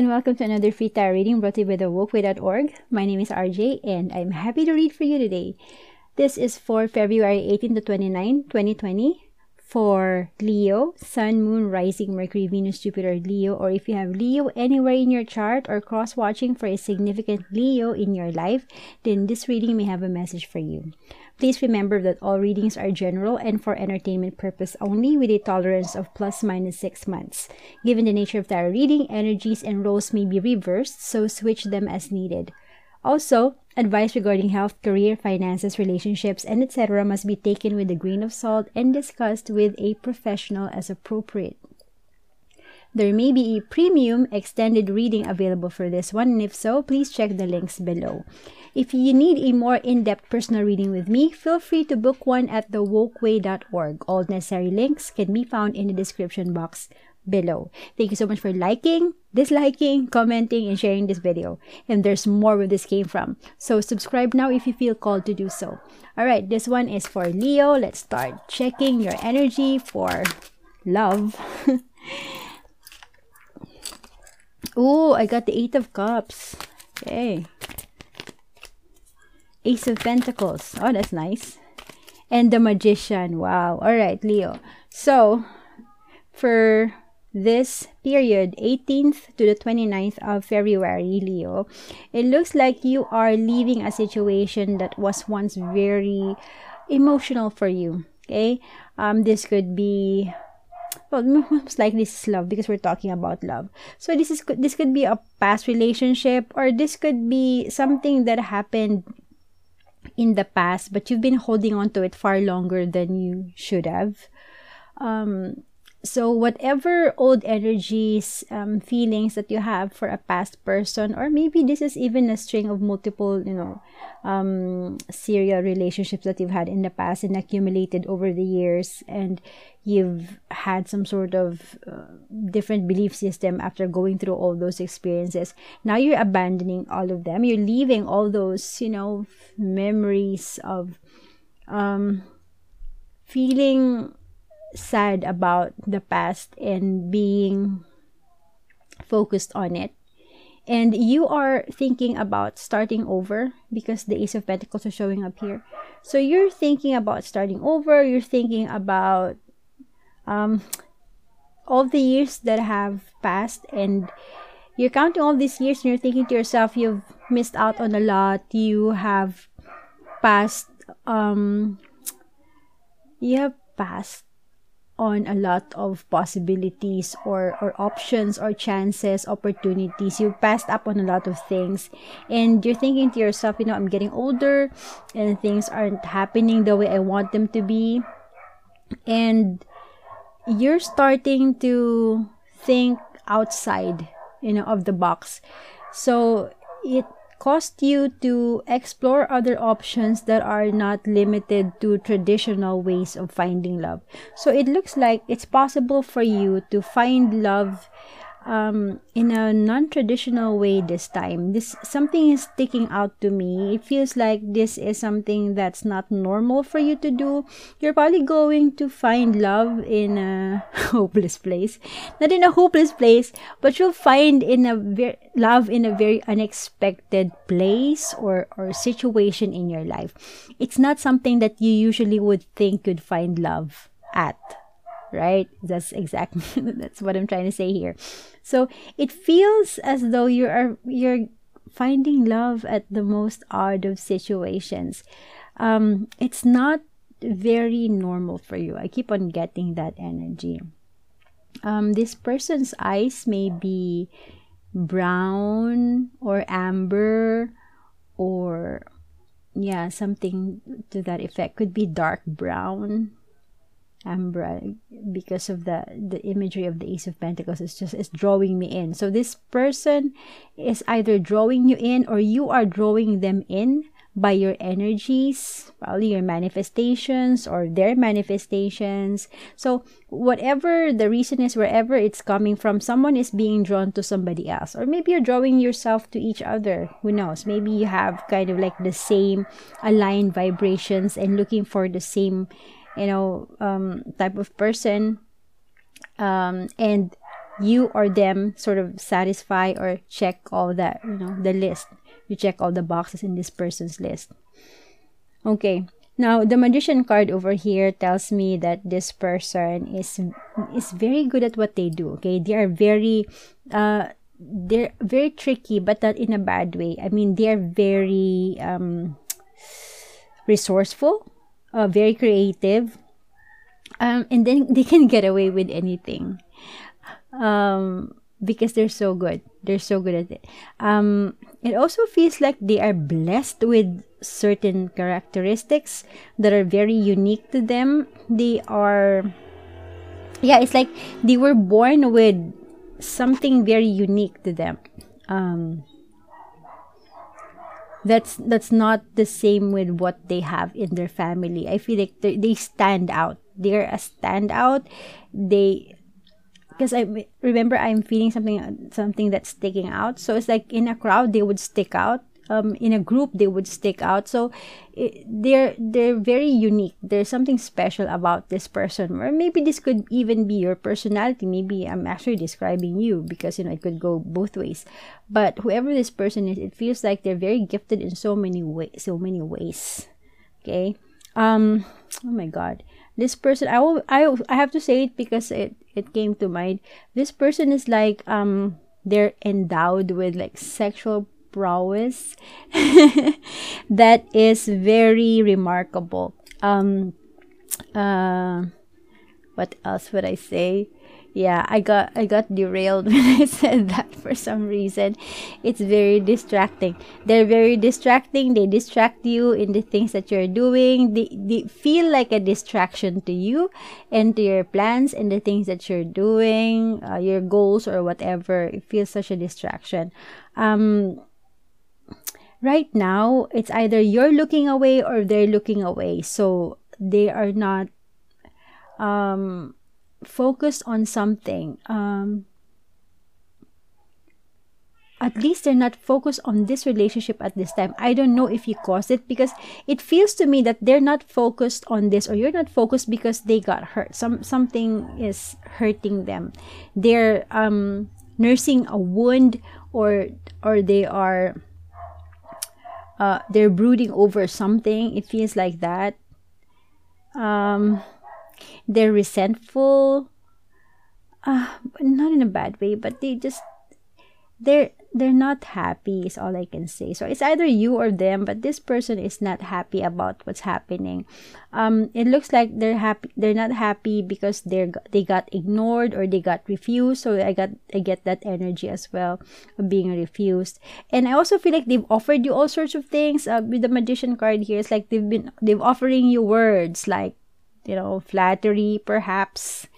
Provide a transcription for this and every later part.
And welcome to another free tarot reading brought to you by thewokeway.org. My name is RJ and I'm happy to read for you today. This is for February 18 to 29, 2020 for Leo, Sun, Moon, Rising, Mercury, Venus, Jupiter, Leo, or if you have Leo anywhere in your chart or cross watching for a significant Leo in your life, then this reading may have a message for you. Please remember that all readings are general and for entertainment purpose only with a tolerance of plus minus 6 months. Given the nature of tarot reading, energies and roles may be reversed, so switch them as needed. Also, advice regarding health, career, finances, relationships, and etc. must be taken with a grain of salt and discussed with a professional as appropriate. There may be a premium extended reading available for this one, and if so, please check the links below. If you need a more in-depth personal reading with me, feel free to book one at thewokeway.org. All necessary links can be found in the description box below. Thank you so much for liking, disliking, commenting, and sharing this video. And there's more where this came from. So subscribe now if you feel called to do so. Alright, this one is for Leo. Let's start checking your energy for love. Oh, I got the Eight of Cups. Okay. Ace of Pentacles. Oh, that's nice. And the Magician. Wow. All right, Leo. So, for this period, 18th to the 29th of February, Leo, it looks like you are leaving a situation that was once very emotional for you. Okay. Um, this could be well most likely this is love because we're talking about love so this is this could be a past relationship or this could be something that happened in the past but you've been holding on to it far longer than you should have. Um so whatever old energies um, feelings that you have for a past person or maybe this is even a string of multiple you know um, serial relationships that you've had in the past and accumulated over the years and you've had some sort of uh, different belief system after going through all those experiences now you're abandoning all of them. You're leaving all those you know memories of um, feeling sad about the past and being focused on it. And you are thinking about starting over because the ace of pentacles is showing up here. So you're thinking about starting over. You're thinking about um, all the years that have passed and you're counting all these years and you're thinking to yourself you've missed out on a lot. You have passed um you have passed on a lot of possibilities or, or options or chances, opportunities. You passed up on a lot of things and you're thinking to yourself, you know, I'm getting older and things aren't happening the way I want them to be. And you're starting to think outside, you know, of the box. So it cost you to explore other options that are not limited to traditional ways of finding love. So it looks like it's possible for you to find love um, in a non-traditional way this time. This something is sticking out to me. It feels like this is something that's not normal for you to do. You're probably going to find love in a hopeless place. Not in a hopeless place, but you'll find in a very love in a very unexpected place or or situation in your life. It's not something that you usually would think you'd find love at right? That's exactly that's what i'm trying to say here. So it feels as though you are you're finding love at the most odd of situations. Um it's not very normal for you. I keep on getting that energy. Um this person's eyes may be brown or amber or yeah something to that effect. Could be dark brown Ambra because of the the imagery of the ace of pentacles is just is drawing me in. So this person is either drawing you in or you are drawing them in by your energies probably your manifestations or their manifestations. So whatever the reason is wherever it's coming from someone is being drawn to somebody else. Or maybe you're drawing yourself to each other. Who knows? Maybe you have kind of like the same aligned vibrations and looking for the same you know um, type of person. Um, and you or them sort of satisfy or check all that you know the list. You check all the boxes in this person's list. Okay. Now the magician card over here tells me that this person is is very good at what they do. Okay. They are very uh they're very tricky but not in a bad way. I mean they're very um resourceful uh, very creative um, and then they can get away with anything um, because they're so good. They're so good at it. Um, it also feels like they are blessed with certain characteristics that are very unique to them. They are yeah it's like they were born with something very unique to them. Um, that's that's not the same with what they have in their family. I feel like they stand out. They're a standout. They because i remember i'm feeling something something that's sticking out. So it's like in a crowd they would stick out um, in a group they would stick out. So it, they're they're very unique. There's something special about this person or maybe this could even be your personality. Maybe i'm actually describing you because you know it could go both ways. But whoever this person is it feels like they're very gifted in so many ways so many ways. Okay? Um oh my god. This person i will i i have to say it because it it came to mind. This person is like um they're endowed with like sexual prowess that is very remarkable. Um, uh, what else would I say? yeah i got i got derailed when i said that for some reason. It's very distracting. They're very distracting. They distract you in the things that you're doing. They, they feel like a distraction to you and to your plans and the things that you're doing uh, your goals or whatever. It feels such a distraction. Um right now it's either you're looking away or they're looking away so they are not um focused on something um at least they're not focused on this relationship at this time. I don't know if you caused it because it feels to me that they're not focused on this or you're not focused because they got hurt. Some something is hurting them. They're um nursing a wound or or they are uh, they're brooding over something. It feels like that. Um, they're resentful. Uh, not in a bad way, but they just they're they're not happy is all i can say. So it's either you or them but this person is not happy about what's happening. Um it looks like they're happy they're not happy because they're they got ignored or they got refused. So i got i get that energy as well of being refused. And i also feel like they've offered you all sorts of things uh, with the magician card here. It's like they've been they've offering you words like you know flattery perhaps.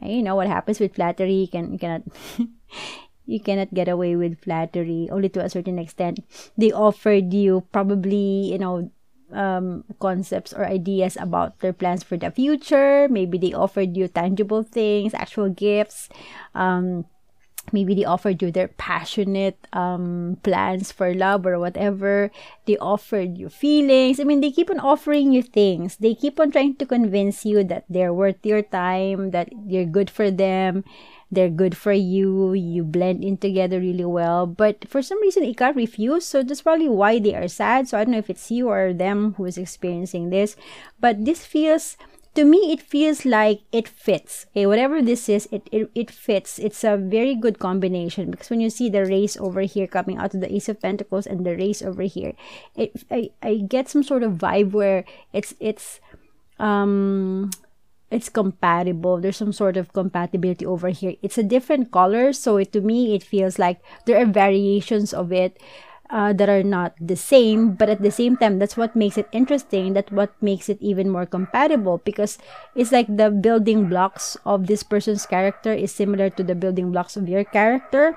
And you know what happens with flattery? You can you cannot you cannot get away with flattery only to a certain extent. They offered you probably you know um, concepts or ideas about their plans for the future. Maybe they offered you tangible things actual gifts. Um, maybe they offered you their passionate um, plans for love or whatever. They offered you feelings. I mean they keep on offering you things. They keep on trying to convince you that they're worth your time that you're good for them they're good for you you blend in together really well. But for some reason it got refused. So that's probably why they are sad. So i don't know if it's you or them who is experiencing this. But this feels to me it feels like it fits. Okay whatever this is it, it it fits. It's a very good combination because when you see the race over here coming out of the ace of pentacles and the race over here it i, I get some sort of vibe where it's it's um it's compatible. There's some sort of compatibility over here. It's a different color so it, to me it feels like there are variations of it uh, that are not the same but at the same time that's what makes it interesting that's what makes it even more compatible because it's like the building blocks of this person's character is similar to the building blocks of your character.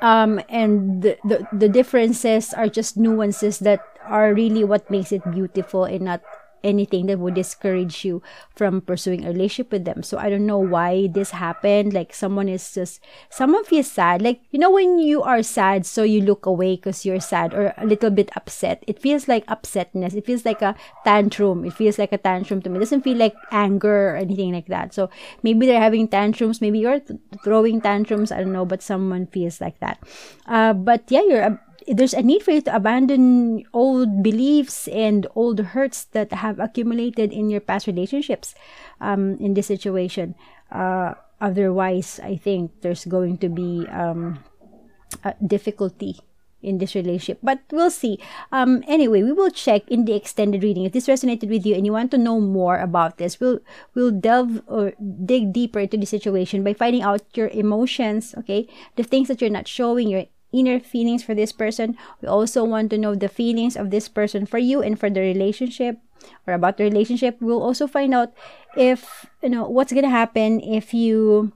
Um, and the, the, the differences are just nuances that are really what makes it beautiful and not anything that would discourage you from pursuing a relationship with them. So I don't know why this happened. Like someone is just, someone feels sad. Like, you know, when you are sad, so you look away because you're sad or a little bit upset. It feels like upsetness. It feels like a tantrum. It feels like a tantrum to me. It doesn't feel like anger or anything like that. So maybe they're having tantrums. Maybe you're th- throwing tantrums. I don't know, but someone feels like that. Uh, but yeah, you're there's a need for you to abandon old beliefs and old hurts that have accumulated in your past relationships um, in this situation. Uh, otherwise, I think there's going to be um, difficulty in this relationship but we'll see. Um anyway we will check in the extended reading. If this resonated with you and you want to know more about this we'll we'll delve or dig deeper into the situation by finding out your emotions okay? The things that you're not showing your inner feelings for this person. We also want to know the feelings of this person for you and for the relationship or about the relationship. We'll also find out if, you know, what's going to happen if you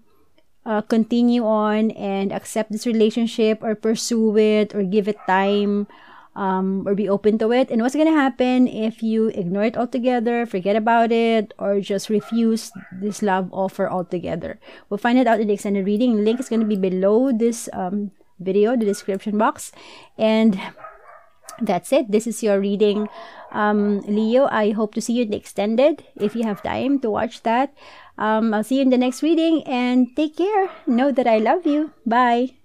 uh, continue on and accept this relationship or pursue it or give it time um, or be open to it. And what's going to happen if you ignore it altogether, forget about it, or just refuse this love offer altogether? We'll find it out in the extended reading. Link is going to be below this um, video, the description box. And that's it. This is your reading, um, Leo. I hope to see you in the extended if you have time to watch that. Um, I'll see you in the next reading and take care. Know that I love you. Bye.